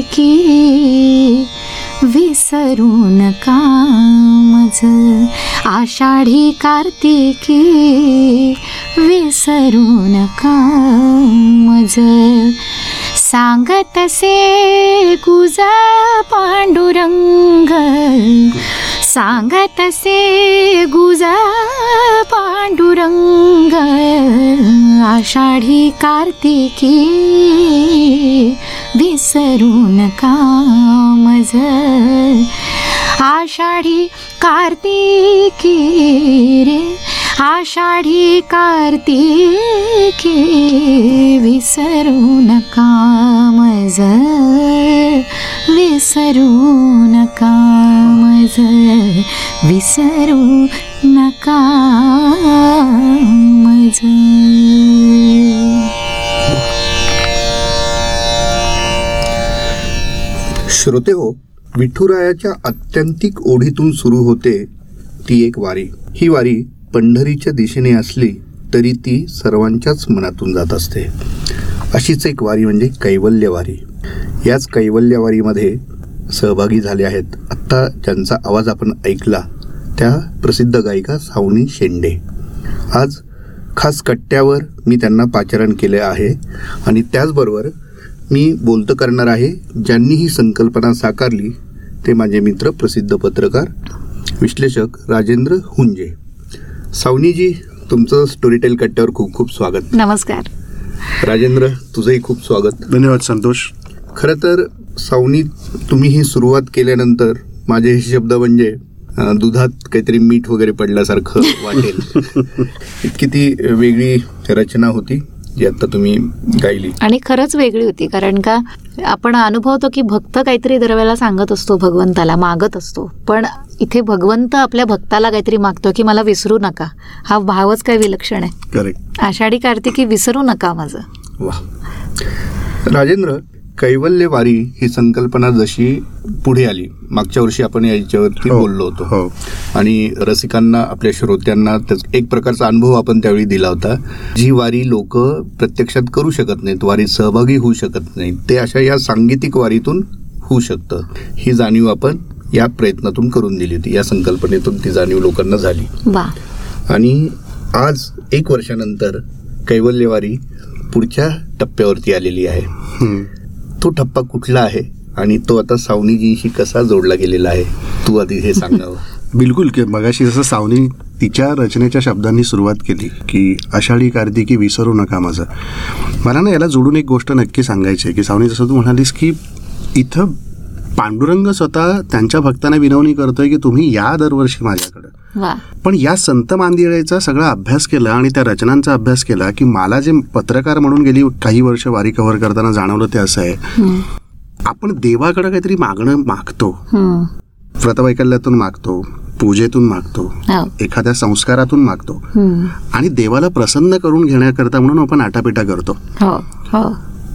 की विसरू नका मज आषाढी कार्तिकी विसरू नका मज सांगत से गुजा पांडुरंग. सांगतसे गुजा पांडुरंग. आषाढी कार्तिकी विसरू नका मज आषाढी कार्तिकी रे आषाढी कार्तिकी विसरू नका मज विसरू नका मज विसरू नका मज श्रोते हो विठुरायाच्या आत्यंतिक ओढीतून सुरू होते ती एक वारी. ही वारी पंढरीच्या दिशेने असली तरी ती सर्वांच्याच मनातून जात असते. अशीच एक वारी म्हणजे कैवल्य वारी. याच कैवल्य वारीमध्ये सहभागी झाले आहेत. आत्ता ज्यांचा आवाज आपण ऐकला त्या प्रसिद्ध गायिका सावनी शेंडे. आज खास कट्ट्यावर मी त्यांना पाचारण केले आहे आणि त्याचबरोबर मी बोलतं करणार आहे ज्यांनी ही संकल्पना साकारली ते माझे मित्र प्रसिद्ध पत्रकार विश्लेषक राजेंद्र हुंजे. सावनीजी तुमचं स्टोरीटेल कट्ट्यावर खूप खूप स्वागत. नमस्कार. राजेंद्र तुझंही खूप स्वागत. धन्यवाद संतोष. खरं तर सावनी तुम्ही ही सुरुवात केल्यानंतर माझे हे शब्द म्हणजे दुधात काहीतरी मीठ वगैरे पडल्यासारखं वाटेल. इतकी ती वेगळी रचना होती. जी आता तुम्ही गायली. आणि खरंच वेगळी होती कारण का आपण अनुभवतो की भक्त काहीतरी दरवेळेला सांगत असतो भगवंताला मागत असतो. पण इथे भगवंत आपल्या भक्ताला काहीतरी मागतो की मला विसरू नका. हा भावच काय विलक्षण आहे. करेक्ट आषाढी कार्तिकी विसरू नका माझं. वा राजेंद्र कैवल्य वारी ही संकल्पना जशी पुढे आली मागच्या वर्षी आपण याच्यावरती हो, बोललो होतो. हो. आणि रसिकांना आपल्या श्रोत्यांना त्याच- एक प्रकारचा अनुभव आपण त्यावेळी दिला होता जी वारी लोक प्रत्यक्षात करू शकत नाहीत वारीत सहभागी होऊ शकत नाहीत ते अशा या सांगीतिक वारीतून होऊ शकतं. ही जाणीव आपण या प्रयत्नातून करून दिली होती या संकल्पनेतून ती जाणीव लोकांना झाली. वा. आणि आज एक वर्षानंतर कैवल्यवारी पुढच्या टप्प्यावरती आलेली आहे. तो टप्पा कुठला आहे? आणि तो आता सावनीजीशी कसा जोडला गेलेला आहे? तू आधी हे सांगावं बिलकुल की मगाशी जसं सावनी तिच्या रचनेच्या शब्दांनी सुरुवात केली की आषाढी कार्तिकी विसरू नका माझं. मला ना याला जोडून एक गोष्ट नक्की सांगायची आहे की सावनी जसं तू म्हणालीस की इथं पांडुरंग स्वतः त्यांच्या भक्तांना विनवणी करतोय की तुम्ही या दरवर्षी माझ्याकडं पण या संत मांदिळेचा सगळा अभ्यास केला आणि त्या रचनांचा अभ्यास केला की मला जे पत्रकार म्हणून गेली काही वर्ष वारी कव्हर करताना जाणवलं ते असं आहे. आपण देवाकडे काहीतरी मागणं मागतो. व्रतवैकल्यातून मागतो पूजेतून मागतो हो. एखाद्या संस्कारातून मागतो. आणि देवाला प्रसन्न करून घेण्याकरता म्हणून आपण आटापिटा करतो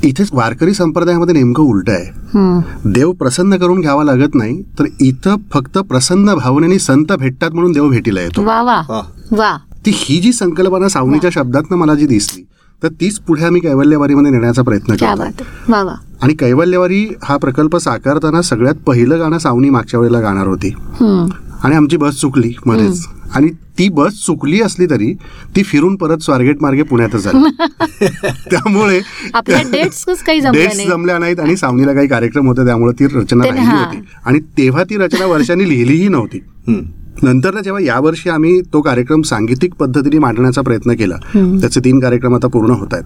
हो हो इथे वारकरी संप्रदायामध्ये नेमकं उलट आहे हम्म. देव प्रसन्न करून घ्यावा लागत नाही तर इथं फक्त प्रसन्न भावनेने संत भेटतात म्हणून देव भेटीला येतो वा वा वा. वा ती ही जी संकल्पना सावनीच्या शब्दातनं मला जी दिसली तर तीच पुढे आम्ही कैवल्यवारीमध्ये नेण्याचा प्रयत्न क्या करतो बात आहे. वा वा आणि कैवल्यवारी हा प्रकल्प साकारताना सगळ्यात पहिलं गाणं सावनी मागच्या वेळेला गाणार होती. आणि आमची बस चुकली मध्येच आणि ती बस चुकली असली तरी ती फिरून परत स्वारगेट मार्गे पुण्यातच झाली त्यामुळे डेट्स जमल्या नाहीत आणि सावनीला काही कार्यक्रम होते त्यामुळे ती रचना राहिली. होती आणि तेव्हा ती रचना वर्षांनी लिहिलीही नव्हती. नंतर जेव्हा यावर्षी आम्ही तो कार्यक्रम सांगीतिक पद्धतीने मांडण्याचा प्रयत्न केला. त्याचे तीन कार्यक्रम आता पूर्ण होत आहेत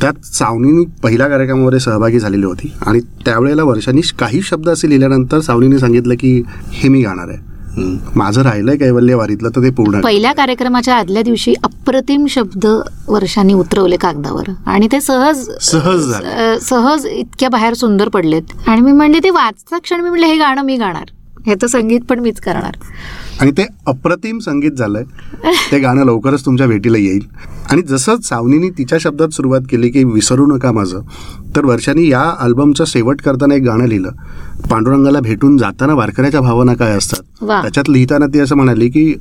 त्यात सावनीनी पहिल्या कार्यक्रमामध्ये सहभागी झालेली होती आणि त्यावेळेला वर्षांनी काही शब्द असे लिहिल्यानंतर सावनीने सांगितलं की हे मी गाणार आहे. माझं राहिलंय वारीतलं तर ते पूर्ण. पहिल्या कार्यक्रमाच्या आदल्या दिवशी अप्रतिम शब्द वर्षांनी उतरवले कागदावर. आणि ते सहज सहज सहज इतक्या बाहेर सुंदर पडलेत. आणि मी म्हणले ते वाचता क्षण मी म्हणले हे गाणं मी गाणार. ह्याचं संगीत पण मीच करणार. आणि ते अप्रतिम संगीत झालंय. ते गाणं लवकरच तुमच्या भेटीला येईल. आणि जसं सावनीनी तिच्या शब्दात सुरुवात केली की विसरू नका माझं तर वर्षांनी या अल्बमचं शेवट करताना एक गाणं लिहिलं. पांडुरंगाला भेटून जाताना वारकऱ्याच्या भावना काय असतात. त्याच्यात लिहिताना ती असं म्हणाली की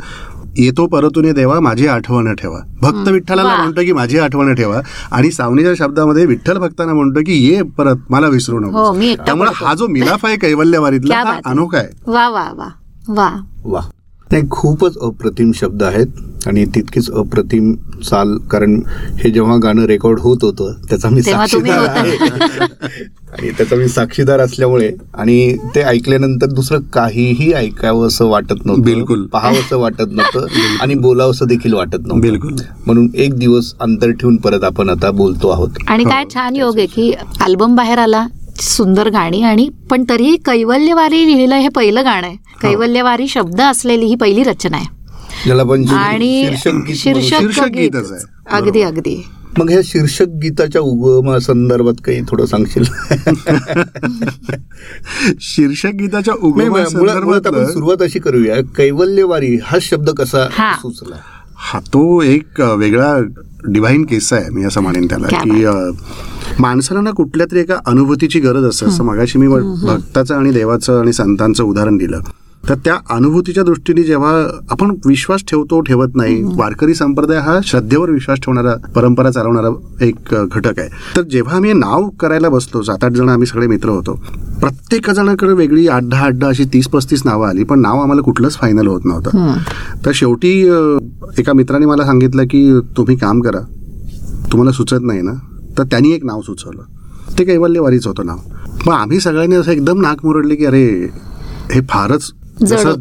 येतो परतून देवा माझी आठवण ठेवा. भक्त विठ्ठलाला. म्हणतो की माझी आठवण ठेवा. आणि सावनीच्या शब्दामध्ये विठ्ठल भक्तांना म्हणतो की ये परत मला विसरू हो, नको एकटा त्यामुळे. हा जो मिलाफ आहे कैवल्यवारीतला हा. अनोखा आहे. वा वा वा. वा. वा. नाही खूपच अप्रतिम शब्द आहेत आणि तितकीच अप्रतिम चाल कारण हे जेव्हा गाणं रेकॉर्ड होत होतं त्याचा मी साक्षीदार आहे. आणि त्याचा मी साक्षीदार असल्यामुळे आणि ते ऐकल्यानंतर दुसरं काहीही ऐकावं असं वाटत नव्हतं. बिलकुल. पाहावं असं वाटत नव्हतं आणि बोलावं असं देखील वाटत नव्हतं. बिलकुल. म्हणून एक दिवस अंतर ठेवून परत आपण आता बोलतो आहोत. आणि काय छान योग आहे की अल्बम बाहेर आला सुंदर गाणी आणि पण तरीही कैवल्यवारी लिहिलं हे पहिलं गाणं आहे. कैवल्यवारी शब्द असलेली ही पहिली रचना आहे. आणि शीर्षक गीत. अगदी अगदी. मग ह्या शीर्षक गीताच्या उगमा संदर्भात काही थोडं सांगशील? शीर्षक गीताच्या उगमा सुरुवात अशी करूया. कैवल्यवारी हा शब्द कसा हा. सुचला? हा तो एक वेगळा डिव्हाइन किस्सा आहे मी असं म्हणेन त्याला की माणसाला ना कुठल्या तरी एका अनुभूतीची गरज असते असं मगाशी मी भक्ताचं आणि देवाचं आणि संतांचं उदाहरण दिलं. तर त्या अनुभूतीच्या दृष्टीने जेव्हा आपण विश्वास ठेवतो ठेवत नाही वारकरी संप्रदाय हा श्रद्धेवर विश्वास ठेवणारा परंपरा चालवणारा एक घटक आहे. तर जेव्हा आम्ही नाव करायला बसलो सात आठ जण आम्ही सगळे मित्र होतो प्रत्येक जणाकडे वेगळी आठ दहा आठ दहा अशी तीस पस्तीस नावं आली पण नाव आम्हाला कुठलंच फायनल होत नव्हतं. तर शेवटी एका मित्राने मला सांगितलं की तुम्ही काम करा. तुम्हाला सुचत नाही ना? तर त्यांनी एक नाव सुचवलं. ते कैवल्यवारीच होतं नाव. मग आम्ही सगळ्यांनी असं एकदम नाक मुरडले की अरे हे फारच जसं.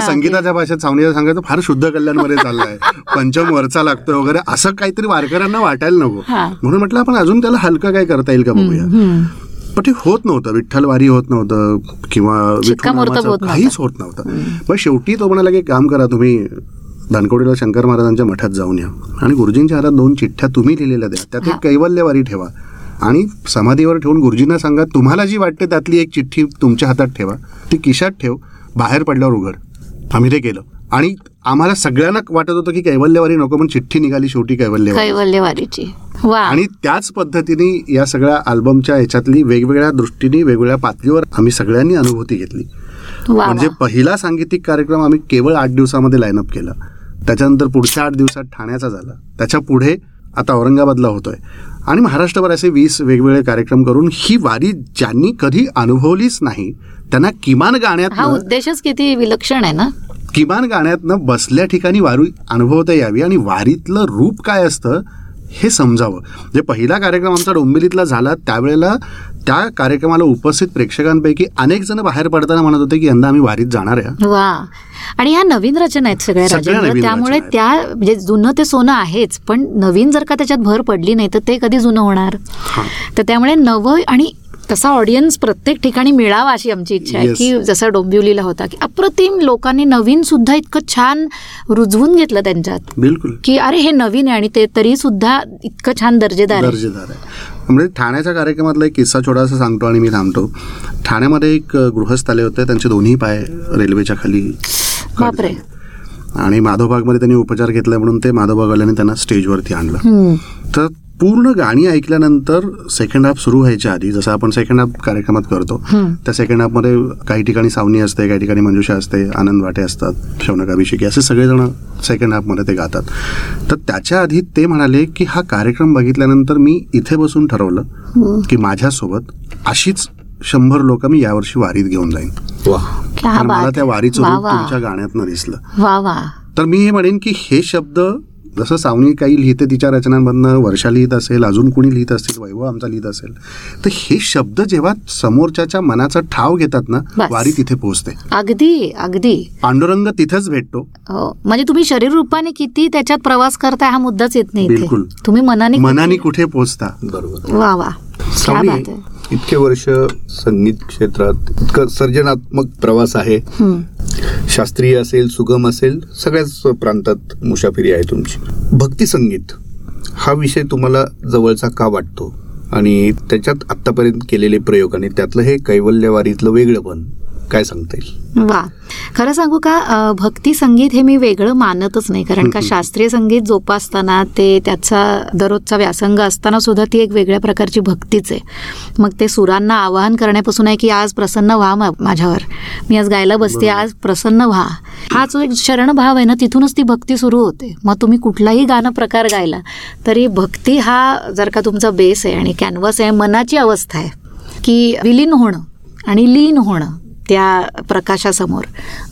संगीताच्या भाषेत सावनीला सांगायचं फार शुद्ध कल्याणमध्ये चाललंय. पंचम वरचा लागतोय वगैरे असं काहीतरी वारकऱ्यांना वाटायला नको. म्हणून म्हटलं आपण अजून त्याला हलकं काय करता येईल का बघूया? पण ते होत नव्हतं विठ्ठल वारी होत नव्हतं किंवा. काहीच होत नव्हतं. पण शेवटी तो म्हणाला की काम करा तुम्ही धनकवडीला शंकर महाराजांच्या मठात जाऊन या. आणि गुरुजींच्या हातात दोन चिठ्ठ्या तुम्ही लिहिलेल्या द्या. त्यात एक कैवल्यवारी ठेवा. आणि समाधीवर ठेवून गुरुजींना सांगा तुम्हाला जी वाटते त्यातली एक चिठ्ठी तुमच्या हातात ठेवा. ती किशात ठेव बाहेर पडल्यावर उघड. आम्ही ते केलं. आणि आम्हाला सगळ्यांना वाटत होतं की कैवल्यवारी नको पण चिठ्ठी निघाली शेवटी कैवल्यवारी. कैवल्यवारीची. आणि त्याच पद्धतीने या सगळ्या अल्बमच्या ह्याच्यातली वेगवेगळ्या दृष्टीने वेगवेगळ्या पातळीवर आम्ही सगळ्यांनी अनुभूती घेतली. म्हणजे. पहिला सांगीतिक कार्यक्रम आम्ही केवळ आठ दिवसामध्ये लाईनअप केला. त्याच्यानंतर पुढच्या आठ दिवसात ठाण्याचा झाला. त्याच्या पुढे आता औरंगाबादला होतोय. आणि महाराष्ट्रभर असे वीस वेगवेगळे कार्यक्रम करून ही वारी ज्यांनी कधी अनुभवलीच नाही त्यांना किमान हा गाण्यात उद्देशच किती विलक्षण आहे ना? किमान गाण्यातनं बसल्या ठिकाणी वारी अनुभवता यावी आणि वारीतलं रूप काय असतं हे समजावं. जे पहिला कार्यक्रम आमचा डोंबिवलीतला झाला त्यावेळेला त्या कार्यक्रमाला उपस्थित प्रेक्षकांपैकी अनेक जण बाहेर पडताना म्हणत होते की यंदा आम्ही वारीत जाणार आहे. वा. आणि ह्या नवीन रचना आहेत सगळ्या राजेंद्र त्यामुळे. त्या म्हणजे जुनं ते सोनं आहेच पण नवीन जर का त्याच्यात भर पडली नाही तर ते कधी जुनं होणार. तर त्यामुळे नवं आणि तसा ऑडियन्स प्रत्येक ठिकाणी मिळावा अशी आमची इच्छा आहे. Yes. की जसा डोंबिवलीला होता की अप्रतिम लोकांनी नवीन सुद्धा इतकं छान रुजवून घेतलं त्यांच्यात. बिलकुल. की अरे हे नवीन आहे आणि ते तरी सुद्धा इतकं छान दर्जेदार दर्जेदार आहे. म्हणजे ठाण्याच्या कार्यक्रमातला एक किस्सा छोटासा सांगतो आणि मी थांबतो ठाण्यामध्ये एक गृहस्थ आले होते त्यांचे दोन्ही पाय रेल्वेच्या खाली. आणि माधवबागमध्ये त्यांनी उपचार घेतले म्हणून ते माधवबागवाल्यांनी त्यांना स्टेजवरती आणलं. तर पूर्ण गाणी ऐकल्यानंतर सेकंड हाफ सुरू व्हायच्या आधी जसं आपण सेकंड हाफ कार्यक्रमात करतो. त्या सेकंड हाफमध्ये काही ठिकाणी सावनी असते काही ठिकाणी मंजुषा असते आनंद वाटे असतात शौनक अभिषेकी असे सगळेजण सेकंड हाफमध्ये ते गातात. तर त्याच्या आधी ते म्हणाले की हा कार्यक्रम बघितल्यानंतर मी इथे बसून ठरवलं की माझ्यासोबत अशीच शंभर लोक मी यावर्षी वारीत घेऊन जाईन. मला त्या वारीचं रूप तुमच्या गाण्यातनं दिसलं. वा वा. तर मी हे म्हणेन की हे शब्द जसं सावनी काही लिहिते तिच्या रचनांमधनं वर्षा लिहित असेल अजून कोणी लिहित असतील वैभव आमचा लिहित असेल तर हे शब्द जेव्हा समोरच्याच्या मनाचा ठाव घेतात ना. वारी तिथे पोहोचते. अगदी अगदी. पांडुरंग तिथेच भेटतो. हो. म्हणजे तुम्ही शरीर रूपाने किती त्याच्यात प्रवास करताय हा मुद्दाच येत नाही इथे. बिलकुल. तुम्ही मनाने मनाने कुठे पोहोचता? बरोबर. वा वा. इतके वर्ष संगीत क्षेत्रात इतकं सर्जनात्मक प्रवास आहे. शास्त्रीय असेल सुगम असेल सगळ्याच प्रांतात मुसाफिरी आहे तुमची. भक्ती संगीत हा विषय तुम्हाला जवळचा का वाटतो? आणि त्याच्यात आत्तापर्यंत केलेले प्रयोग आणि त्यातलं हे कैवल्यवारीतलं वेगळं पण. काय सांगता येईल? वा. खरं सांगू का भक्ती संगीत हे मी वेगळं मानतच नाही कारण का शास्त्रीय संगीत जोपासताना ते त्याचा दररोजचा व्यासंग असताना सुद्धा ती एक वेगळ्या प्रकारची भक्तीच आहे. मग ते सुरांना आवाहन करण्यापासून आहे की आज प्रसन्न व्हा माझ्यावर. मी आज गायला बसते आज प्रसन्न व्हा. हा जो एक शरण भाव आहे ना तिथूनच ती भक्ती सुरू होते. मग तुम्ही कुठलाही गाणं प्रकार गायला तरी भक्ती हा जर का तुमचा बेस आहे आणि कॅनव्हास आहे मनाची अवस्था आहे की विलीन होणं आणि लीन होणं. त्या प्रकाशासमोर.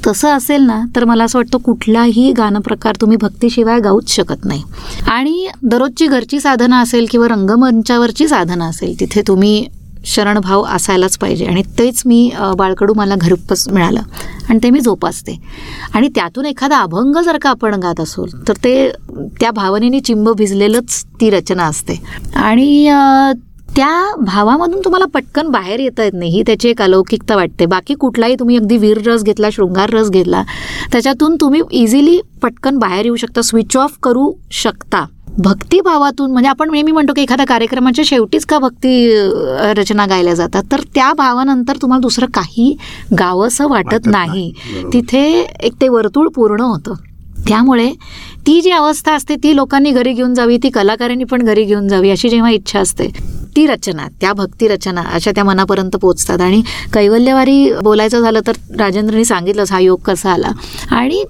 तसं असेल ना तर मला असं वाटतं कुठलाही गाणप्रकार तुम्ही भक्तीशिवाय गाऊच शकत नाही. आणि दररोजची घरची साधनं असेल किंवा रंगमंचावरची साधनं असेल तिथे तुम्ही शरणभाव असायलाच पाहिजे. आणि तेच मी बाळकडू मला घरपच मिळालं. आणि ते मी जोपासते. आणि त्यातून एखादा अभंग जर का आपण गात असो तर ते त्या भावनेने चिंब भिजलेलंच ती रचना असते. आणि त्या भावामधून तुम्हाला पटकन बाहेर येता येत नाही. ही त्याची एक अलौकिकता वाटते. बाकी कुठलाही तुम्ही अगदी वीर रस घेतला शृंगार रस घेतला त्याच्यातून तुम्ही इझिली पटकन बाहेर येऊ शकता. स्विच ऑफ करू शकता. भक्तिभावातून म्हणजे आपण नेहमी म्हणतो की एखाद्या कार्यक्रमाच्या शेवटीच का भक्ती रचना गायल्या जातात? तर त्या भावानंतर तुम्हाला दुसरं काही गावंसं वाटत नाही. तिथे एक ते वर्तुळ पूर्ण होतं. त्यामुळे ती जी अवस्था असते ती लोकांनी घरी घेऊन जावी ती कलाकारांनी पण घरी घेऊन जावी अशी जेव्हा इच्छा असते ती रचना त्या भक्तिरचना अशा त्या मनापर्यंत पोचतात आणि कैवल्यवारी बोलायचं झालं तर राजेंद्रनी सांगितलंच हा योग कसा आला? आणि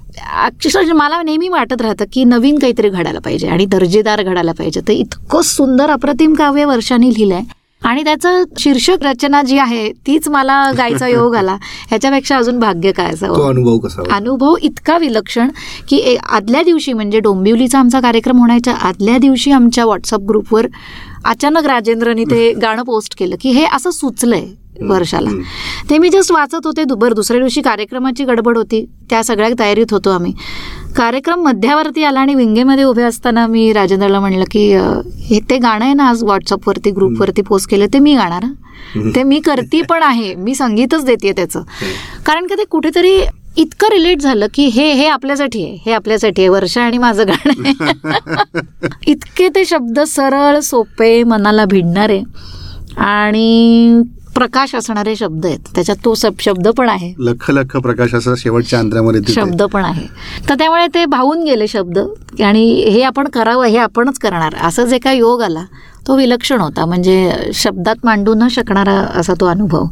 अक्षरशः म्हणजे मला नेहमी वाटत राहतं की नवीन काहीतरी घडायला पाहिजे आणि दर्जेदार घडायला पाहिजे. तर इतकं सुंदर अप्रतिम काव्य वर्षांनी लिहिलं आहे आणि त्याचं शीर्षक रचना जी आहे तीच मला गायचा योग आला. ह्याच्यापेक्षा अजून भाग्य काय तो असावं अनुभव कसा? अनुभव इतका विलक्षण की आदल्या दिवशी म्हणजे डोंबिवलीचा आमचा कार्यक्रम होण्याच्या आदल्या दिवशी आमच्या व्हॉट्सअप ग्रुपवर अचानक राजेंद्रनी ते गाणं पोस्ट केलं की हे असं सुचलंय. वर्षाला. ते मी जस्ट वाचत होते. दुबर दुसऱ्या दिवशी कार्यक्रमाची गडबड होती. त्या सगळ्या तयारीत होतो आम्ही. कार्यक्रम मध्यावरती आला आणि विंगेमध्ये उभे असताना मी राजेंद्रला म्हणलं की हे ते गाणं आहे ना आज व्हॉट्सअपवरती ग्रुपवरती पोस्ट केलं ते मी गाणार. ते मी करती पण आहे. मी संगीतच देते त्याचं. कारण का ते कुठेतरी इतकं रिलेट झालं की हे हे आपल्यासाठी आहे हे आपल्यासाठी आहे. वर्षा आणि माझं गाणं. इतके ते शब्द सरळ सोपे मनाला भिडणारे. आणि प्रकाश असणारे शब्द आहेत. त्याच्यात तो सब शब्द पण आहे. लख लख प्रकाशाचा शेवटच्या अंतरामध्ये. शब्द पण आहे. तर त्यामुळे ते भावून गेले शब्द. आणि हे आपण करावं हे आपणच करणार. असं जे काय योग आला तो विलक्षण होता. म्हणजे शब्दात मांडू न शकणारा असा तो अनुभव.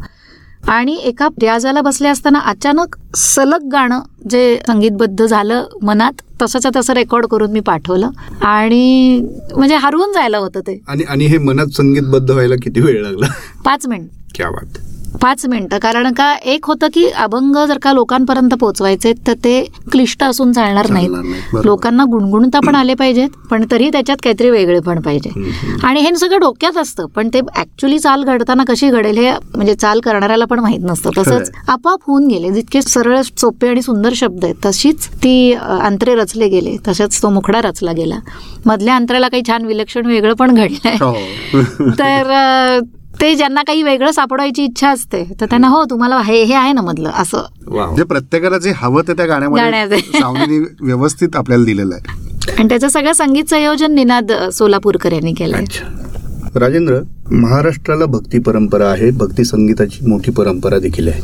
आणि एका रियाजाला बसले असताना अचानक सलग गाणं जे संगीतबद्ध झालं मनात तसंच्या तसं रेकॉर्ड करून मी पाठवलं. आणि म्हणजे हरवून जायला होतं ते. आणि आणि हे मनात संगीतबद्ध व्हायला किती वेळ लागला? पाच मिनिट. क्या बात. पाच मिनिटं. कारण का एक होतं की अभंग जर का लोकांपर्यंत पोहोचवायचे तर ते क्लिष्ट असून चालणार नाहीत. लोकांना गुणगुणता पण आले पाहिजेत पण तरी त्याच्यात काहीतरी वेगळे पण पाहिजे. आणि हे सगळं डोक्यात असतं पण ते ऍक्च्युली चाल घडताना कशी घडेल हे म्हणजे चाल करणाऱ्याला पण माहीत नसतं. तसंच. आपोआप होऊन गेले. जितके सरळ सोपे आणि सुंदर शब्द आहेत तशीच ती अंतरे रचले गेले. तशाच तो मुखडा रचला गेला. मधल्या अंतराला काही छान विलक्षण वेगळं पण घडलंय. हो. तर ते ज्यांना काही वेगळं सापडवायची इच्छा असते तर त्यांना हो तुम्हाला हे हे आहे ना मधलं असं. म्हणजे प्रत्येकाला जे हवं ते त्या गाण्यामध्ये व्यवस्थित आपल्याला दिलेलं आहे. आणि त्याचं सगळं संगीत संयोजन निनाद सोलापूरकर यांनी केलंय. अच्छा. राजेंद्र महाराष्ट्राला भक्ती परंपरा आहे. भक्ती संगीताची मोठी परंपरा देखील आहे.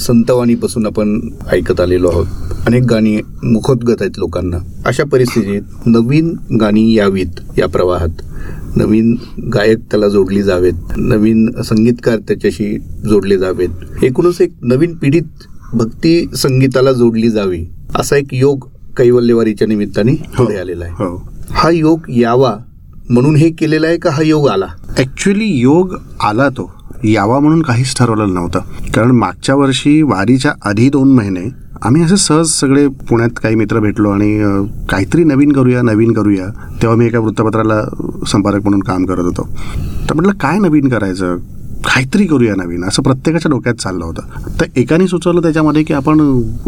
संतवाणीपासून आपण ऐकत आलेलो आहोत. अनेक गाणी मुखोद्गत आहेत लोकांना. अशा परिस्थितीत नवीन गाणी यावीत या प्रवाहात. नवीन गायक त्याला जोडली जावेत. नवीन संगीतकार त्याच्याशी जोडले जावेत. एकूणच एक नवीन पिढीत भक्ती संगीताला जोडली जावी असा एक योग कैवल्यवारीच्या निमित्ताने पुढे आलेला आहे. हो. हा योग यावा म्हणून हे केलेलं आहे का हा योग आला? ऍक्च्युली योग आला तो. यावा म्हणून काहीच ठरवलेलं नव्हतं. कारण मागच्या वर्षी वारीच्या आधी दोन महिने आम्ही असं सहज सगळे पुण्यात काही मित्र भेटलो आणि काहीतरी नवीन करूया नवीन करूया तेव्हा मी एका वृत्तपत्राला संपादक म्हणून काम करत होतो. तर म्हटलं काय नवीन करायचं? काहीतरी करूया नवीन असं प्रत्येकाच्या डोक्यात चाललं होतं. तर एकाने सुचवलं त्याच्यामध्ये की आपण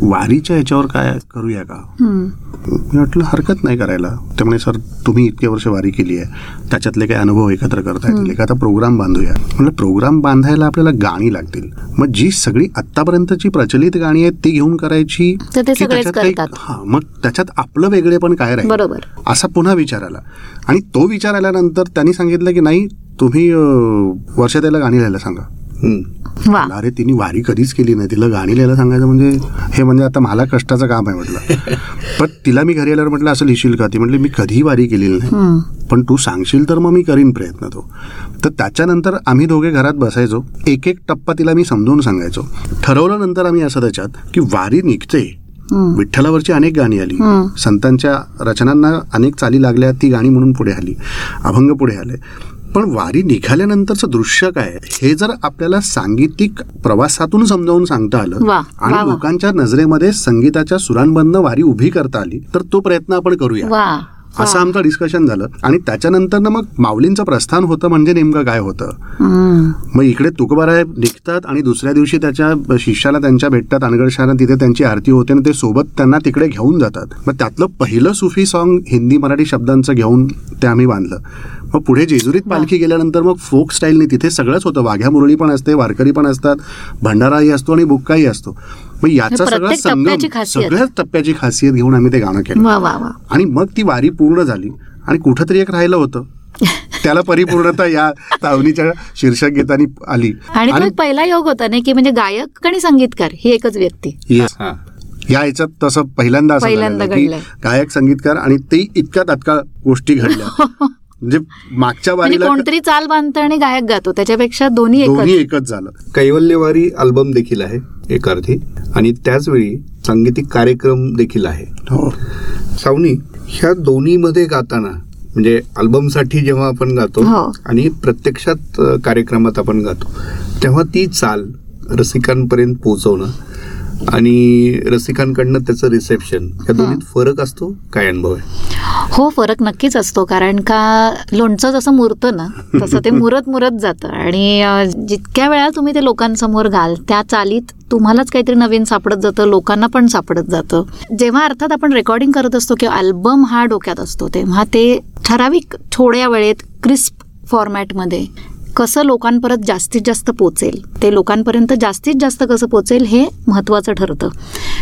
वारीच्या ह्याच्यावर काय करूया का. मी म्हटलं हरकत नाही करायला. ते म्हणे सर तुम्ही इतके वर्ष वारी केली आहे. त्याच्यातले काही अनुभव एकत्र करता येतील. एखादा प्रोग्राम बांधूया. म्हटलं प्रोग्राम बांधायला आपल्याला गाणी लागतील. मग जी सगळी आत्तापर्यंतची प्रचलित गाणी आहेत ती घेऊन करायची. हा मग त्याच्यात आपलं वेगळेपण काय राहील? बरोबर. असा पुन्हा विचार आला. आणि तो विचार आल्यानंतर त्यांनी सांगितलं की नाही तुम्ही अं, वर्षाताईला गाणी लिहायला सांगा. हम्म. वा. अरे तिने वारी कधीच केली नाही. तिला गाणी लिहायला सांगायचं म्हणजे हे म्हणजे आता मला कष्टाचं काम आहे म्हटलं. पण तिला मी घरी आल्यावर म्हटलं असं लिहिशील का? ती म्हटली मी कधीही वारी केलेली नाही. हम्म. पण तू सांगशील तर मग मी करीन प्रयत्न तो. तर त्याच्यानंतर आम्ही दोघे घरात बसायचो. एक एक टप्पा तिला मी समजावून सांगायचो. ठरवलं नंतर आम्ही असं त्याच्यात की वारी निघते. हम्म. विठ्ठलावरची अनेक गाणी आली. संतांच्या रचनांना अनेक चाली लागल्या. ती गाणी म्हणून पुढे आली. अभंग पुढे आले. पण वारी निघाल्यानंतरचं दृश्य काय? हे जर आपल्याला सांगीतिक प्रवासातून समजावून सांगता आलं आणि. लोकांच्या नजरेमध्ये संगीताच्या सुरांबंद वारी उभी करता आली तर तो प्रयत्न आपण करूया असं आमचं डिस्कशन झालं आणि त्याच्यानंतर ना मग माऊलींचं प्रस्थान होतं म्हणजे नेमकं काय होतं. मग इकडे तुकोबाराय निघतात आणि दुसऱ्या दिवशी त्याच्या शिष्याला त्यांच्या भेटतात अनगडशाला तिथे त्यांची आरती होते आणि ते सोबत त्यांना तिकडे घेऊन जातात मग त्यातलं पहिलं सुफी सॉन्ग हिंदी मराठी शब्दांचं घेऊन ते आम्ही बांधलं मग पुढे जेजुरीत पालखी गेल्यानंतर मग फोक स्टाईलने तिथे सगळंच होतं. वाघ्या मुरळी पण असते वारकरी पण असतात भंडाराही असतो आणि बुक्काही असतो. मग याचा सगळा संगम. सगळ्याच टप्प्याची खासियत घेऊन आम्ही ते गाणं केलं. वा वा वा. आणि मग ती वारी पूर्ण झाली आणि कुठंतरी एक राहिलं होतं. त्याला परिपूर्णता या तावणीच्या शीर्षक गीतानी आली. आणि तो पहिला योग होता नाही की म्हणजे गायक आणि संगीतकार ही एकच व्यक्ती. हा. या ह्याच्यात तसं पहिल्यांदा असं. गायक संगीतकार आणि ते इतक्या तात्काळ गोष्टी घडल्या. म्हणजे मागच्या म्हणजे वारीला कोणतरी चाल बांधतं आणि गायक गातो त्याच्यापेक्षा दोन्ही दोन्ही एकच झालं. कैवल्यवारी अल्बम देखील आहे एक अर्थी आणि त्याचवेळी सांगीतिक कार्यक्रम देखील आहे. हो. सावनी ह्या दोन्हीमध्ये गाताना म्हणजे अल्बमसाठी जेव्हा आपण गातो हो. आणि प्रत्यक्षात कार्यक्रमात आपण गातो तेव्हा ती चाल रसिकांपर्यंत पोहोचवणं आणि रसिकांकडनं त्याचं रिसेप्शन या दोन्हीत फरक असतो? काय अनुभव आहे? हो फरक नक्कीच असतो. कारण का लोणचं जसं मुरतं ना तसं ते मुरत मुरत जातं. आणि जितक्या वेळा तुम्ही ते लोकांसमोर घाल त्या चालीत तुम्हालाच काहीतरी नवीन सापडत जातं लोकांना पण सापडत जातं. जेव्हा अर्थात आपण रेकॉर्डिंग करत असतो किंवा अल्बम हा डोक्यात असतो तेव्हा ते ठराविक थोड्या वेळेत क्रिस्प फॉर्मॅटमध्ये कसं लोकांपर्यंत जास्तीत जास्त पोचेल? ते लोकांपर्यंत जास्तीत जास्त कसं पोचेल हे महत्वाचं ठरतं.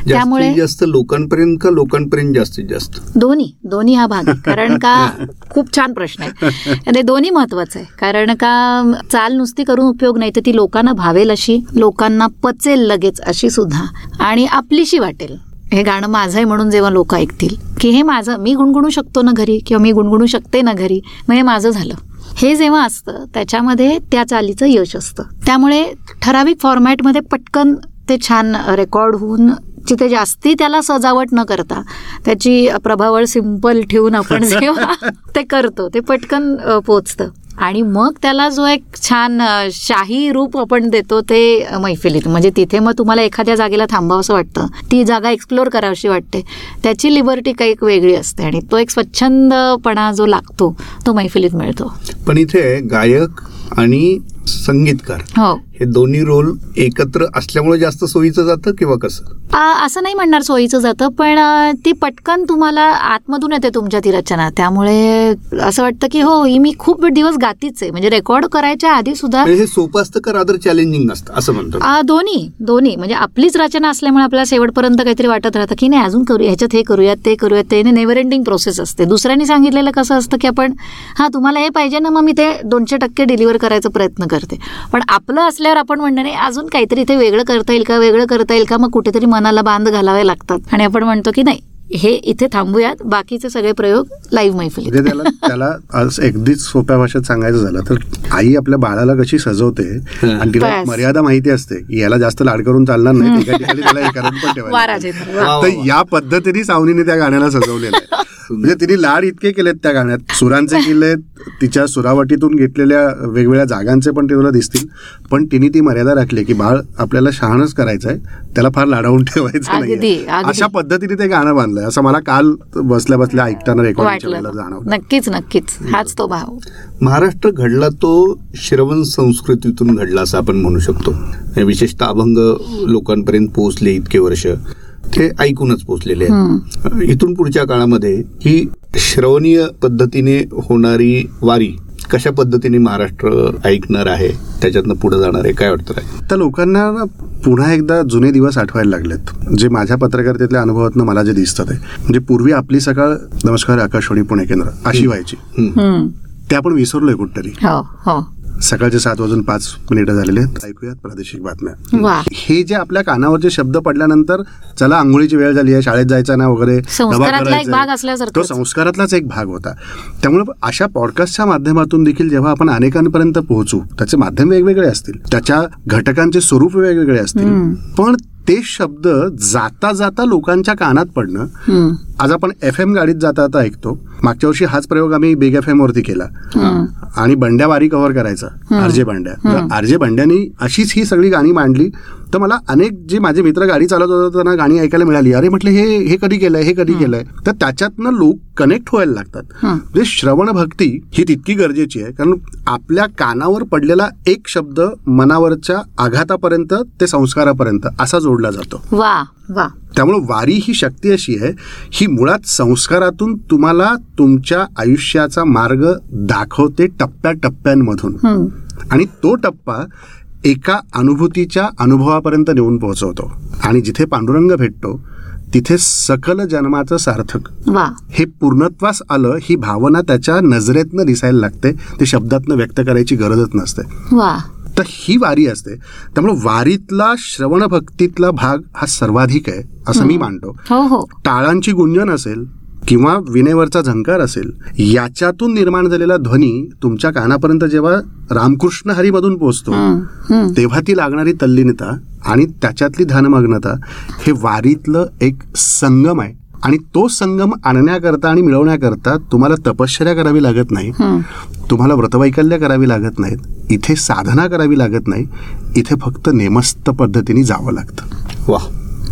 त्यामुळे जास्त लोकांपर्यंत का लोकांपर्यंत जास्तीत जास्त? दोन्ही दोन्ही हा भाग. कारण का खूप छान प्रश्न आहे. आणि दोन्ही महत्वाचं आहे. कारण का चाल नुसती करून उपयोग नाही तर ती लोकांना भावेल अशी लोकांना पचेल लगेच अशी सुद्धा. आणि आपलीशी वाटेल. हे गाणं माझं आहे म्हणून जेव्हा लोक ऐकतील की हे माझं मी गुणगुणू शकतो ना घरी किंवा मी गुणगुणू शकते ना घरी मग हे माझं झालं. हे जेव्हा असतं त्याच्यामध्ये त्या चालीचं यश असतं. त्यामुळे ठराविक फॉर्मॅटमध्ये पटकन ते छान रेकॉर्ड होऊन जिथे जास्ती त्याला सजावट न करता त्याची प्रभावळ सिंपल ठेवून आपण जेव्हा ते करतो ते पटकन पोचतं. आणि मग त्याला जो एक छान शाही रूप आपण देतो ते मैफिलीत. म्हणजे तिथे मग तुम्हाला एखाद्या जागेला थांबावंसं वाटतं. ती जागा एक्सप्लोर करावीशी वाटते. त्याची लिबर्टी काही एक वेगळी असते आणि तो एक स्वच्छंदपणा जो लागतो तो मैफिलीत मिळतो. पण इथे गायक आणि संगीतकार हो. हे दोन्ही रोल एकत्र असल्यामुळे जास्त सोयीचं जातं किंवा कसं? असं नाही म्हणणार सोयीचं जातं पण ती पटकन तुम्हाला आतमधून येते तुमच्या ती रचना. त्यामुळे असं वाटतं की हो ही मी खूप दिवस गातीच आहे. म्हणजे रेकॉर्ड करायच्या आधी सुद्धा म्हणजे हे सोपं असतं का रादर चॅलेंजिंग असतं असं म्हणतो दोन्ही दोन्ही. म्हणजे आपलीच रचना असल्यामुळे आपल्याला शेवटपर्यंत काहीतरी वाटत राहतं की नाही अजून करूया ह्याच्यात हे करूयात ते करूयात ते नेव्हर एंडिंग प्रोसेस असते. दुसऱ्यांनी सांगितलेलं कसं असतं की आपण हां तुम्हाला हे पाहिजे ना मग मी ते दोनशे टक्के डिलिव्हर करायचा प्रयत्न करते. पण आपलं असल्यावर आपण म्हणणार नाही अजून काहीतरी इथे वेगळं करता येईल का? वेगळं करता येईल का? मग कुठेतरी मनाला बांध घालावे लागतात. आणि आपण म्हणतो की नाही हे इथे थांबूयात. बाकीचे सगळे प्रयोग लाईव्ह मैफिलीत म्हणजे त्याला त्याला आज अगदीच सोप्या भाषेत सांगायचं झालं तर आई आपल्या बाळाला कशी सजवते आणि तिला. मर्यादा माहिती असते की याला जास्त लाड करून चालणार नाही. हे. तर या पद्धतीने सावनीने त्या गाण्याला सजवलेलं आहे. म्हणजे तिने लाड इतके केलेत त्या गाण्यात. सुरांचे किल्ले तिच्या सुरावटीतून घेतलेल्या वेगवेगळ्या जागांचे पण ते तुला दिसतील. पण तिने ती मर्यादा राखली की बाळ आपल्याला शहाणच करायचं आहे त्याला फार लाडावून ठेवायचं नाही. अशा पद्धतीने ते गाणं बांधलंय. असं मला काल बसल्या बसल्या ऐकताना वाटलं. जाणवलं. नक्कीच नक्कीच. हाच तो भाव. महाराष्ट्र घडला तो श्रवण संस्कृतीतून घडला असं आपण म्हणू शकतो. हे विशेषतः अभंग लोकांपर्यंत पोहोचले इतके वर्ष. ते ऐकूनच पोहोचलेले आहेत. इथून पुढच्या काळामध्ये ही श्रवणीय पद्धतीने होणारी वारी कशा पद्धतीने महाराष्ट्र ऐकणार आहे त्याच्यातनं पुढे जाणार आहे काय वाटतं राज? तर लोकांना ना पुन्हा एकदा जुने दिवस आठवायला लागलेत. जे माझ्या पत्रकारितेतल्या अनुभवातनं मला जे दिसतात आहे म्हणजे पूर्वी आपली सकाळ नमस्कार आकाशवाणी पुणे केंद्र अशी व्हायची. ते आपण विसरलोय कुठतरी. हो हो. सकाळचे सात वाजून पाच मिनिटं झालेले आहेत. ऐकूयात प्रादेशिक बातम्या. हे जे आपल्या कानावरचे शब्द पडल्यानंतर चला आंघोळीची वेळ झाली आहे शाळेत जायचं ना वगैरे. तो संस्कारातलाच एक भाग होता. त्यामुळे अशा पॉडकास्टच्या माध्यमातून देखील जेव्हा आपण अनेकांपर्यंत पोहोचू त्याचे माध्यम वेगवेगळे असतील त्याच्या घटकांचे स्वरूप वेगवेगळे असतील. पण ते शब्द जाता जाता लोकांच्या कानात पडणं. आज आपण एफ एम गाडीत जाता जाता ऐकतो. मागच्या वर्षी हाच प्रयोग आम्ही बिग एफ एम वरती केला. आणि बंड्या वारी कव्हर करायचा आरजे बंड्या. आरजे बंड्यानी अशीच ही सगळी गाणी मांडली. तर मला अनेक जे माझे मित्र गाडी चालत होते त्यांना गाणी ऐकायला मिळाली. अरे म्हटलं हे हे कधी केलंय हे कधी केलंय? तर त्याच्यातनं लोक कनेक्ट व्हायला लागतात. म्हणजे श्रवण भक्ती ही तितकी गरजेची आहे. कारण आपल्या कानावर पडलेला एक शब्द मनावरच्या आघातापर्यंत ते संस्कारापर्यंत असा जोडला जातो. वा. वा. त्यामुळे वारी ही शक्ती अशी आहे ही मुळात संस्कारातून तुम्हाला तुमच्या आयुष्याचा मार्ग दाखवते टप्प्याटप्प्यांमधून. हम्म. आणि तो टप्पा एका अनुभूतीच्या अनुभवापर्यंत नेऊन पोहोचवतो. आणि जिथे पांडुरंग भेटतो तिथे सकल जन्माचं सार्थक. हे पूर्णत्वास आलं ही भावना त्याच्या नजरेतनं दिसायला लागते ते शब्दातनं व्यक्त करायची गरजच नसते. तर ही वारी असते. त्यामुळे वारीतला श्रवण भक्तीतला भाग हा सर्वाधिक आहे असं मी मानतो. हो हो. टाळांची गुंजन असेल किंवा विनेवरचा झंकार असेल याच्यातून निर्माण झालेला ध्वनी तुमच्या कानापर्यंत जेव्हा रामकृष्ण हरीमधून पोहोचतो. तेव्हा ती लागणारी तल्लीनता आणि त्याच्यातली ध्यानमग्नता हे वारीतलं एक संगम आहे आणि तो संगम आणण्याकरता आणि मिळवण्याकरता तुम्हाला तपश्चर्या करावी लागत नाही. तुम्हाला व्रतवैकल्य करावी लागत नाहीत इथे साधना करावी लागत नाही इथे फक्त नेमस्त पद्धतीने जावं लागतं वा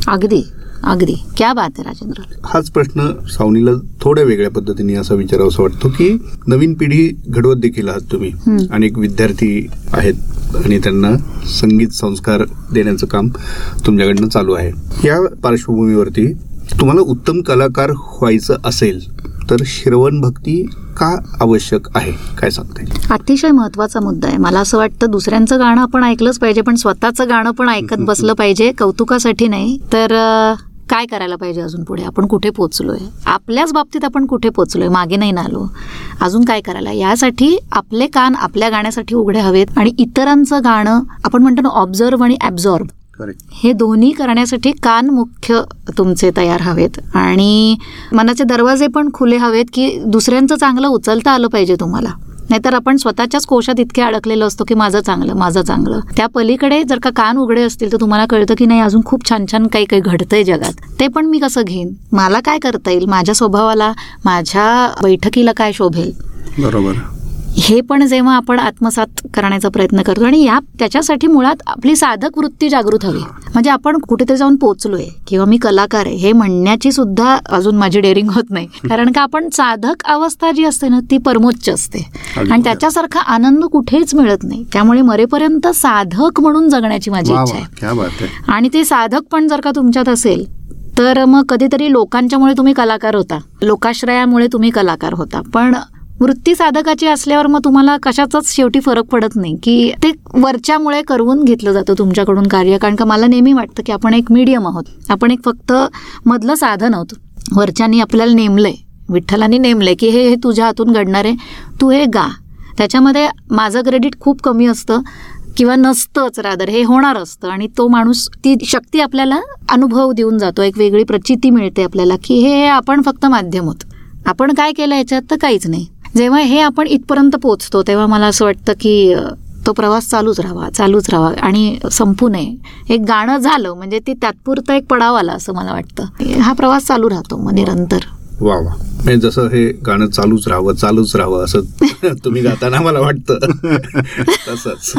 अगदी अगदी. क्या बात आहे राजेंद्र. हाच प्रश्न सावनीला थोड्या वेगळ्या पद्धतीने असा विचारावा वाटतो की नवीन पिढी घडवत देखील आहात तुम्ही. अनेक विद्यार्थी आहेत आणि त्यांना संगीत संस्कार देण्याचं काम तुमच्याकडनं चालू आहे. या पार्श्वभूमीवरती तुम्हाला उत्तम कलाकार व्हायचं असेल तर श्रवण भक्ती का आवश्यक आहे? काय सांगता अतिशय महत्त्वाचा मुद्दा आहे. मला असं वाटतं दुसऱ्यांचं गाणं आपण ऐकलंच पाहिजे पण स्वतःचं गाणं पण ऐकत बसलं पाहिजे कौतुकासाठी नाही. तर काय करायला पाहिजे अजून पुढे? आपण कुठे पोचलोय? आपल्याच बाबतीत आपण कुठे पोचलोय? मागे नाही ना आलो. अजून काय करायला? यासाठी आपले कान आपल्या गाण्यासाठी उघडे हवेत आणि इतरांचं गाणं आपण म्हणतो ना ऑब्झर्व आणि ॲब्झॉर्ब हे दोन्ही करण्यासाठी कान मुख्य तुमचे तयार हवेत. आणि मनाचे दरवाजे पण खुले हवेत की दुसऱ्यांचं चांगलं उचलता आलं पाहिजे तुम्हाला. नाहीतर आपण स्वतःच्याच कोशात इतके अडकलेलो असतो की माझं चांगलं माझं चांगलं. त्या पलीकडे जर का कान उघडे असतील तर तुम्हाला कळतं की नाही अजून खूप छान छान काही काही घडतंय जगात. ते पण मी कसं घेईन? मला काय करता येईल? माझ्या स्वभावाला माझ्या बैठकीला काय शोभेल? बरोबर. हे पण जेव्हा आपण आत्मसात करण्याचा प्रयत्न करतो आणि या त्याच्यासाठी मुळात आपली साधक वृत्ती जागृत हवी. म्हणजे आपण कुठेतरी जाऊन पोचलोय किंवा मी कलाकार आहे हे म्हणण्याची सुद्धा अजून माझी डेअरिंग होत नाही. कारण का आपण साधक अवस्था जी असते ना ती परमोच्च असते. आणि त्याच्यासारखा आनंद कुठेच मिळत नाही. त्यामुळे मरेपर्यंत साधक म्हणून जगण्याची माझी इच्छा आहे. आणि ते साधक पण जर का तुमच्यात असेल तर मग कधीतरी लोकांच्यामुळे तुम्ही कलाकार होता. लोकाश्रयामुळे तुम्ही कलाकार होता. पण वृत्ती साधकाची असल्यावर मग तुम्हाला कशाचाच शेवटी फरक पडत नाही की ते वरच्यामुळे करवून घेतलं जातं तुमच्याकडून कार्य. कारण का मला नेहमी वाटतं की आपण एक मीडियम आहोत. आपण एक फक्त मधलं साधन आहोत. वरच्यानी आपल्याला नेमलंय विठ्ठलांनी नेमलंय की हे हे तुझ्या हातून घडणार आहे तू हे गा. त्याच्यामध्ये माझं क्रेडिट खूप कमी असतं किंवा नसतंच रादर हे होणार असतं. आणि तो माणूस ती शक्ती आपल्याला अनुभव देऊन जातो एक वेगळी प्रचिती मिळते आपल्याला की हे आपण फक्त माध्यम होत आपण काय केलं याच्यात तर काहीच नाही. जेव्हा हे आपण इथपर्यंत पोचतो तेव्हा मला असं वाटतं की तो प्रवास चालूच राहावा चालूच राहावा. आणि संपू नये. एक गाणं झालं म्हणजे ते तात्पुरतं एक पडाव आला असं मला वाटतं. हा प्रवास चालू राहतो मग निरंतर वा वा. म्हणजे जसं हे गाणं चालूच राहावं चालूच राहावं असं तुम्ही गाताना मला वाटतं. तसंच.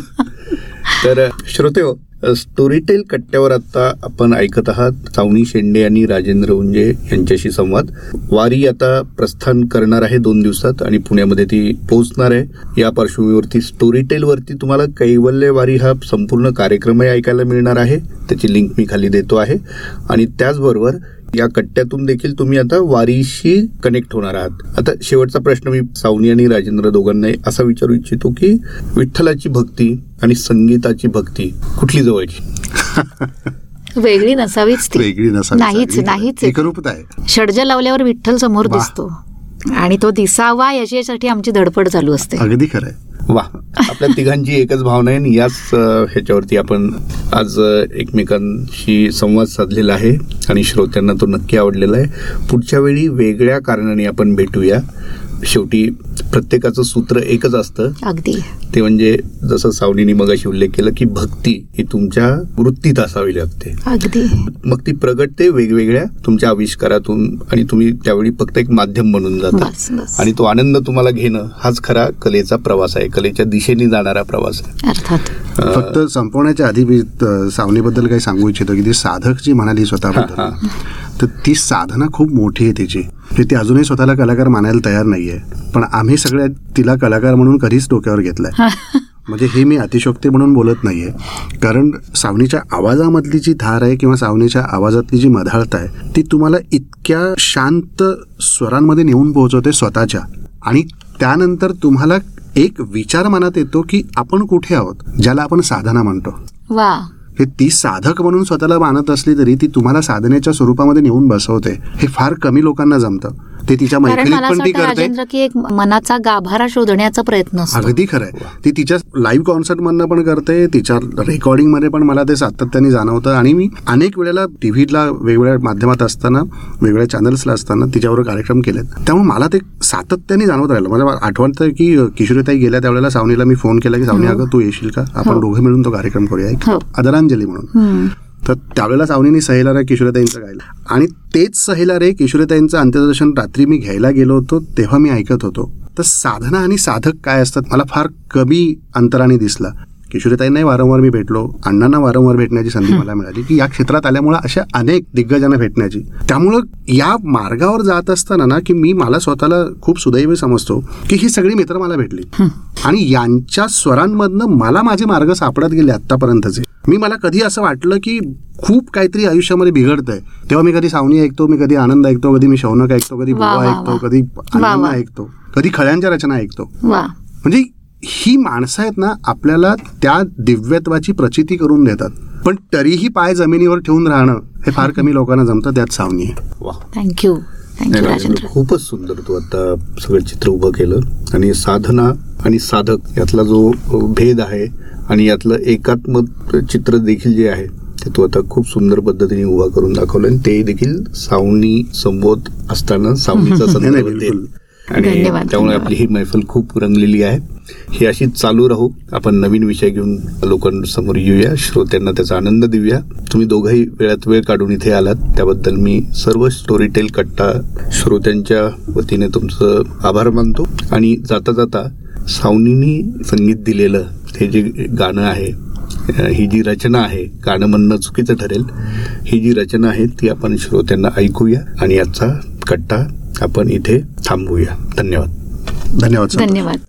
तर श्रोते हो स्टोरीटेल कट्ट्यावर आता आपण ऐकत आहात. सावनी शेंडे आणि राजेंद्र उंजे यांच्याशी संवाद. वारी आता प्रस्थान करणार आहे दोन दिवसात आणि पुण्यामध्ये ती पोहोचणार आहे. या पार्श्वभूमीवरती स्टोरीटेलवरती तुम्हाला कैवल्य वारी हा संपूर्ण कार्यक्रमही ऐकायला मिळणार आहे. त्याची लिंक मी खाली देतो आहे. आणि त्याचबरोबर या कट्ट्यातून देखील तुम्ही आता वारीशी कनेक्ट होणार आहात. आता शेवटचा प्रश्न मी सावनी आणि राजेंद्र दोघांना असा विचारू इच्छितो की विठ्ठलाची भक्ती आणि संगीताची भक्ती कुठली जवळची? वेगळी नसावीच ती. वेगळी नसावी. नाहीच. नाहीच. एकरूपता आहे. षडज लावल्यावर विठ्ठल समोर. दिसतो. आणि तो दिसावा याच्यासाठी आमची धडपड चालू असते. अगदी खरं आहे. वा. आपल्या तिघांची एकच भावना आहे आणि याच ह्याच्यावरती आपण आज एकमेकांशी संवाद साधलेला आहे आणि श्रोत्यांना तो नक्की आवडलेला आहे. पुढच्या वेळी वेगळ्या कारणाने आपण भेटूया. शेवटी प्रत्येकाचं सूत्र एकच असतं. अगदी. ते म्हणजे जसं सावनीने मगाशी उल्लेख केला की भक्ती ही तुमच्या वृत्तीत असावी लागते. अगदी. मग ती प्रगटते वेगवेगळ्या तुमच्या आविष्कारातून आणि तुम्ही त्यावेळी फक्त एक माध्यम बनून जाता. बस बस. आणि तो आनंद तुम्हाला घेणं हाच खरा कलेचा प्रवास आहे. कलेच्या दिशेने जाणारा प्रवास आहे. अर्थात. फक्त संपवण्याच्या आधी मी अ, सावनीबद्दल काही सांगू इच्छितो की ती साधक जी म्हणाली स्वतःबद्दल तर ती साधना खूप मोठी आहे तिची. की ती अजूनही स्वतःला कलाकार मानायला तयार नाहीये. पण आम्ही सगळ्या तिला कलाकार म्हणून कधीच डोक्यावर घेतलाय म्हणजे हे मी अतिशोक्ती म्हणून बोलत नाहीये. कारण सावनीच्या आवाजामधली जी धार आहे किंवा सावनीच्या आवाजातली जी मधाळता आहे ती तुम्हाला इतक्या शांत स्वरांमध्ये नेऊन पोहोचवते स्वतःच्या. आणि त्यानंतर तुम्हाला एक विचार मनात येतो की आपण कुठे आहोत ज्याला आपण साधना म्हणतो. वा. हे ती साधक म्हणून स्वतःला मानत असली तरी ती तुम्हाला साधनेच्या स्वरूपामध्ये नेऊन बसवते. हे फार कमी लोकांना जमतं. ते तिच्या मैफिलीत पण ती करते. राजेंद्र की एक मनाचा गाभारा शोधण्याचा प्रयत्न अगदी खरंय. ती तिच्या लाईव्ह कॉन्सर्ट मधनं पण करते तिच्या रेकॉर्डिंगमध्ये पण मला ते सातत्याने जाणवतं. आणि मी अनेक वेळेला टीव्हीला वेगवेगळ्या माध्यमात असताना वेगवेगळ्या चॅनल्सला असताना तिच्याबरोबर कार्यक्रम केलेत. त्यामुळे मला ते सातत्याने जाणवत राहिलं. मला आठवतं की किशोरीताई गेल्या त्यावेळेला सावनीला मी फोन केला की सावनी अगं तू येशील का? आपण हो. दोघे मिळून तो कार्यक्रम करूया. एक हो. आदरांजली म्हणून. तर त्यावेळेला सावनीने सहेला रे किशोरताईंचं गायलं. आणि तेच सहेला रे किशोरताईंचं अंत्यदर्शन रात्री मी घ्यायला गेलो होतो तेव्हा मी ऐकत होतो. तर साधना आणि साधक काय असतात मला फार कमी अंतराने दिसला. किशोरीताईंनाही वारंवार मी भेटलो अण्णांना वारंवार भेटण्याची संधी मला मिळाली की या क्षेत्रात आल्यामुळे अशा अनेक दिग्गजांना भेटण्याची. त्यामुळं या मार्गावर जात असताना ना की मी मला स्वतःला खूप सुदैवी समजतो की ही सगळी मित्र मला भेटली. आणि यांच्या स्वरांमधनं मला माझे मार्ग सापडत गेले आतापर्यंतचे मी मला कधी असं वाटलं की खूप काहीतरी आयुष्यामध्ये बिघडतंय. तेव्हा मी कधी सावनी ऐकतो मी कधी आनंद ऐकतो कधी मी शौनक ऐकतो कधी बुवा ऐकतो. कधी वा. ऐकतो कधी खळ्यांच्या रचना ऐकतो. म्हणजे ही माणसं आहेत ना आपल्याला त्या दिव्यत्वाची प्रचिती करून देतात. पण तरीही पाय जमिनीवर ठेवून राहणं हे फार कमी लोकांना जमतं त्यात सावनी आहे. थँक्यू थँक्यू राजेंद्र खूपच सुंदर तू आता सगळं चित्र उभं केलं. आणि साधना आणि साधक यातला जो भेद आहे आणि यातलं एकात्म चित्र देखील जे आहे ते तू आता खूप सुंदर पद्धतीने उभा करून दाखवलं. आणि ते देखील सावनी संबोध असताना सावनीचा संदर्भ बिलकुल. आणि धन्यवाद, त्यामुळे. आपली ही मैफल खूप रंगलेली आहे. ही अशीच चालू राहू. आपण नवीन विषय घेऊन लोकांसमोर येऊया. श्रोत्यांना त्याचा आनंद देऊया. तुम्ही दोघंही वेळात वेळ काढून इथे आलात. त्याबद्दल मी सर्व स्टोरीटेल कट्टा श्रोत्यांच्या वतीने तुमचं आभार मानतो. आणि जाता जाता सावनीनी संगीत दिलेलं हे जे गाणं आहे ही जी रचना आहे गाणं म्हणणं चुकीचं ठरेल. ही जी रचना आहे ती आपण श्रोत्यांना ऐकूया. आणि याचा कट्टा आपण इथे थांबवूया धन्यवाद. धन्यवाद. धन्यवाद.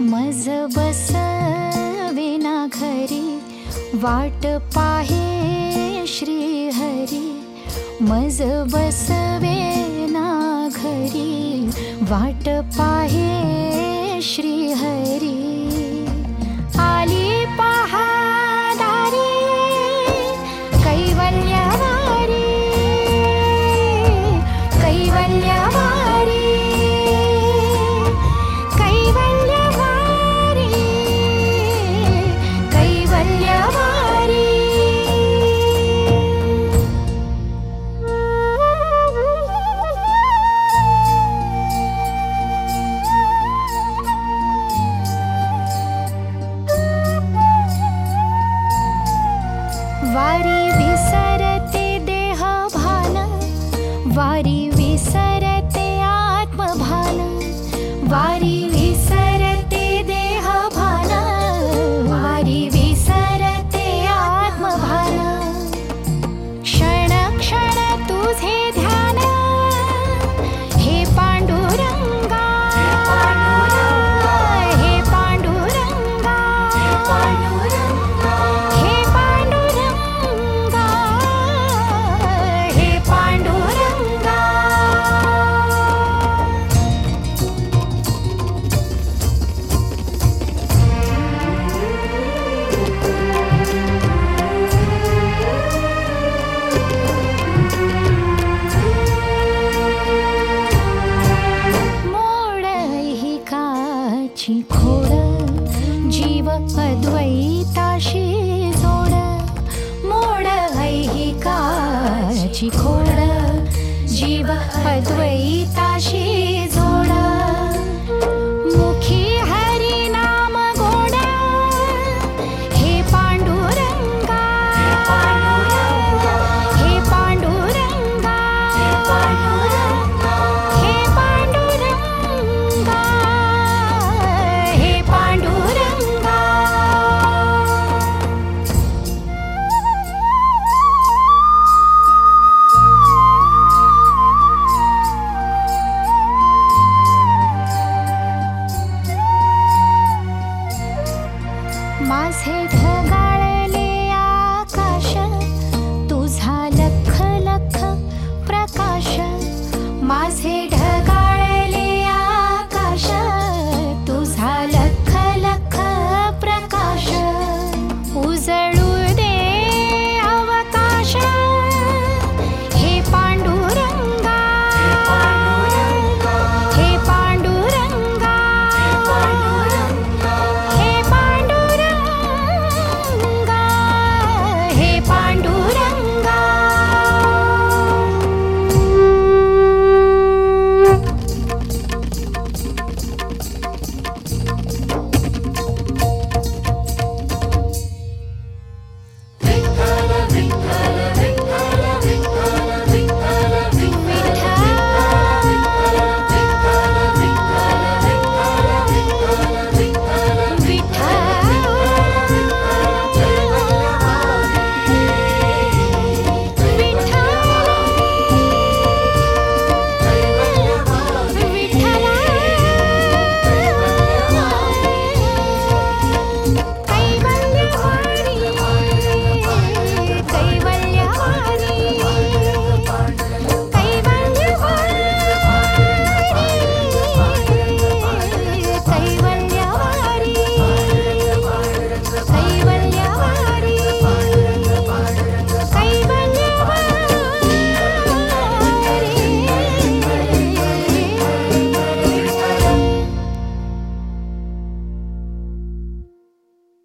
मज बसविना घरी वाट पाहे श्रीहरी. मज बसवेना घरी वाट पाहे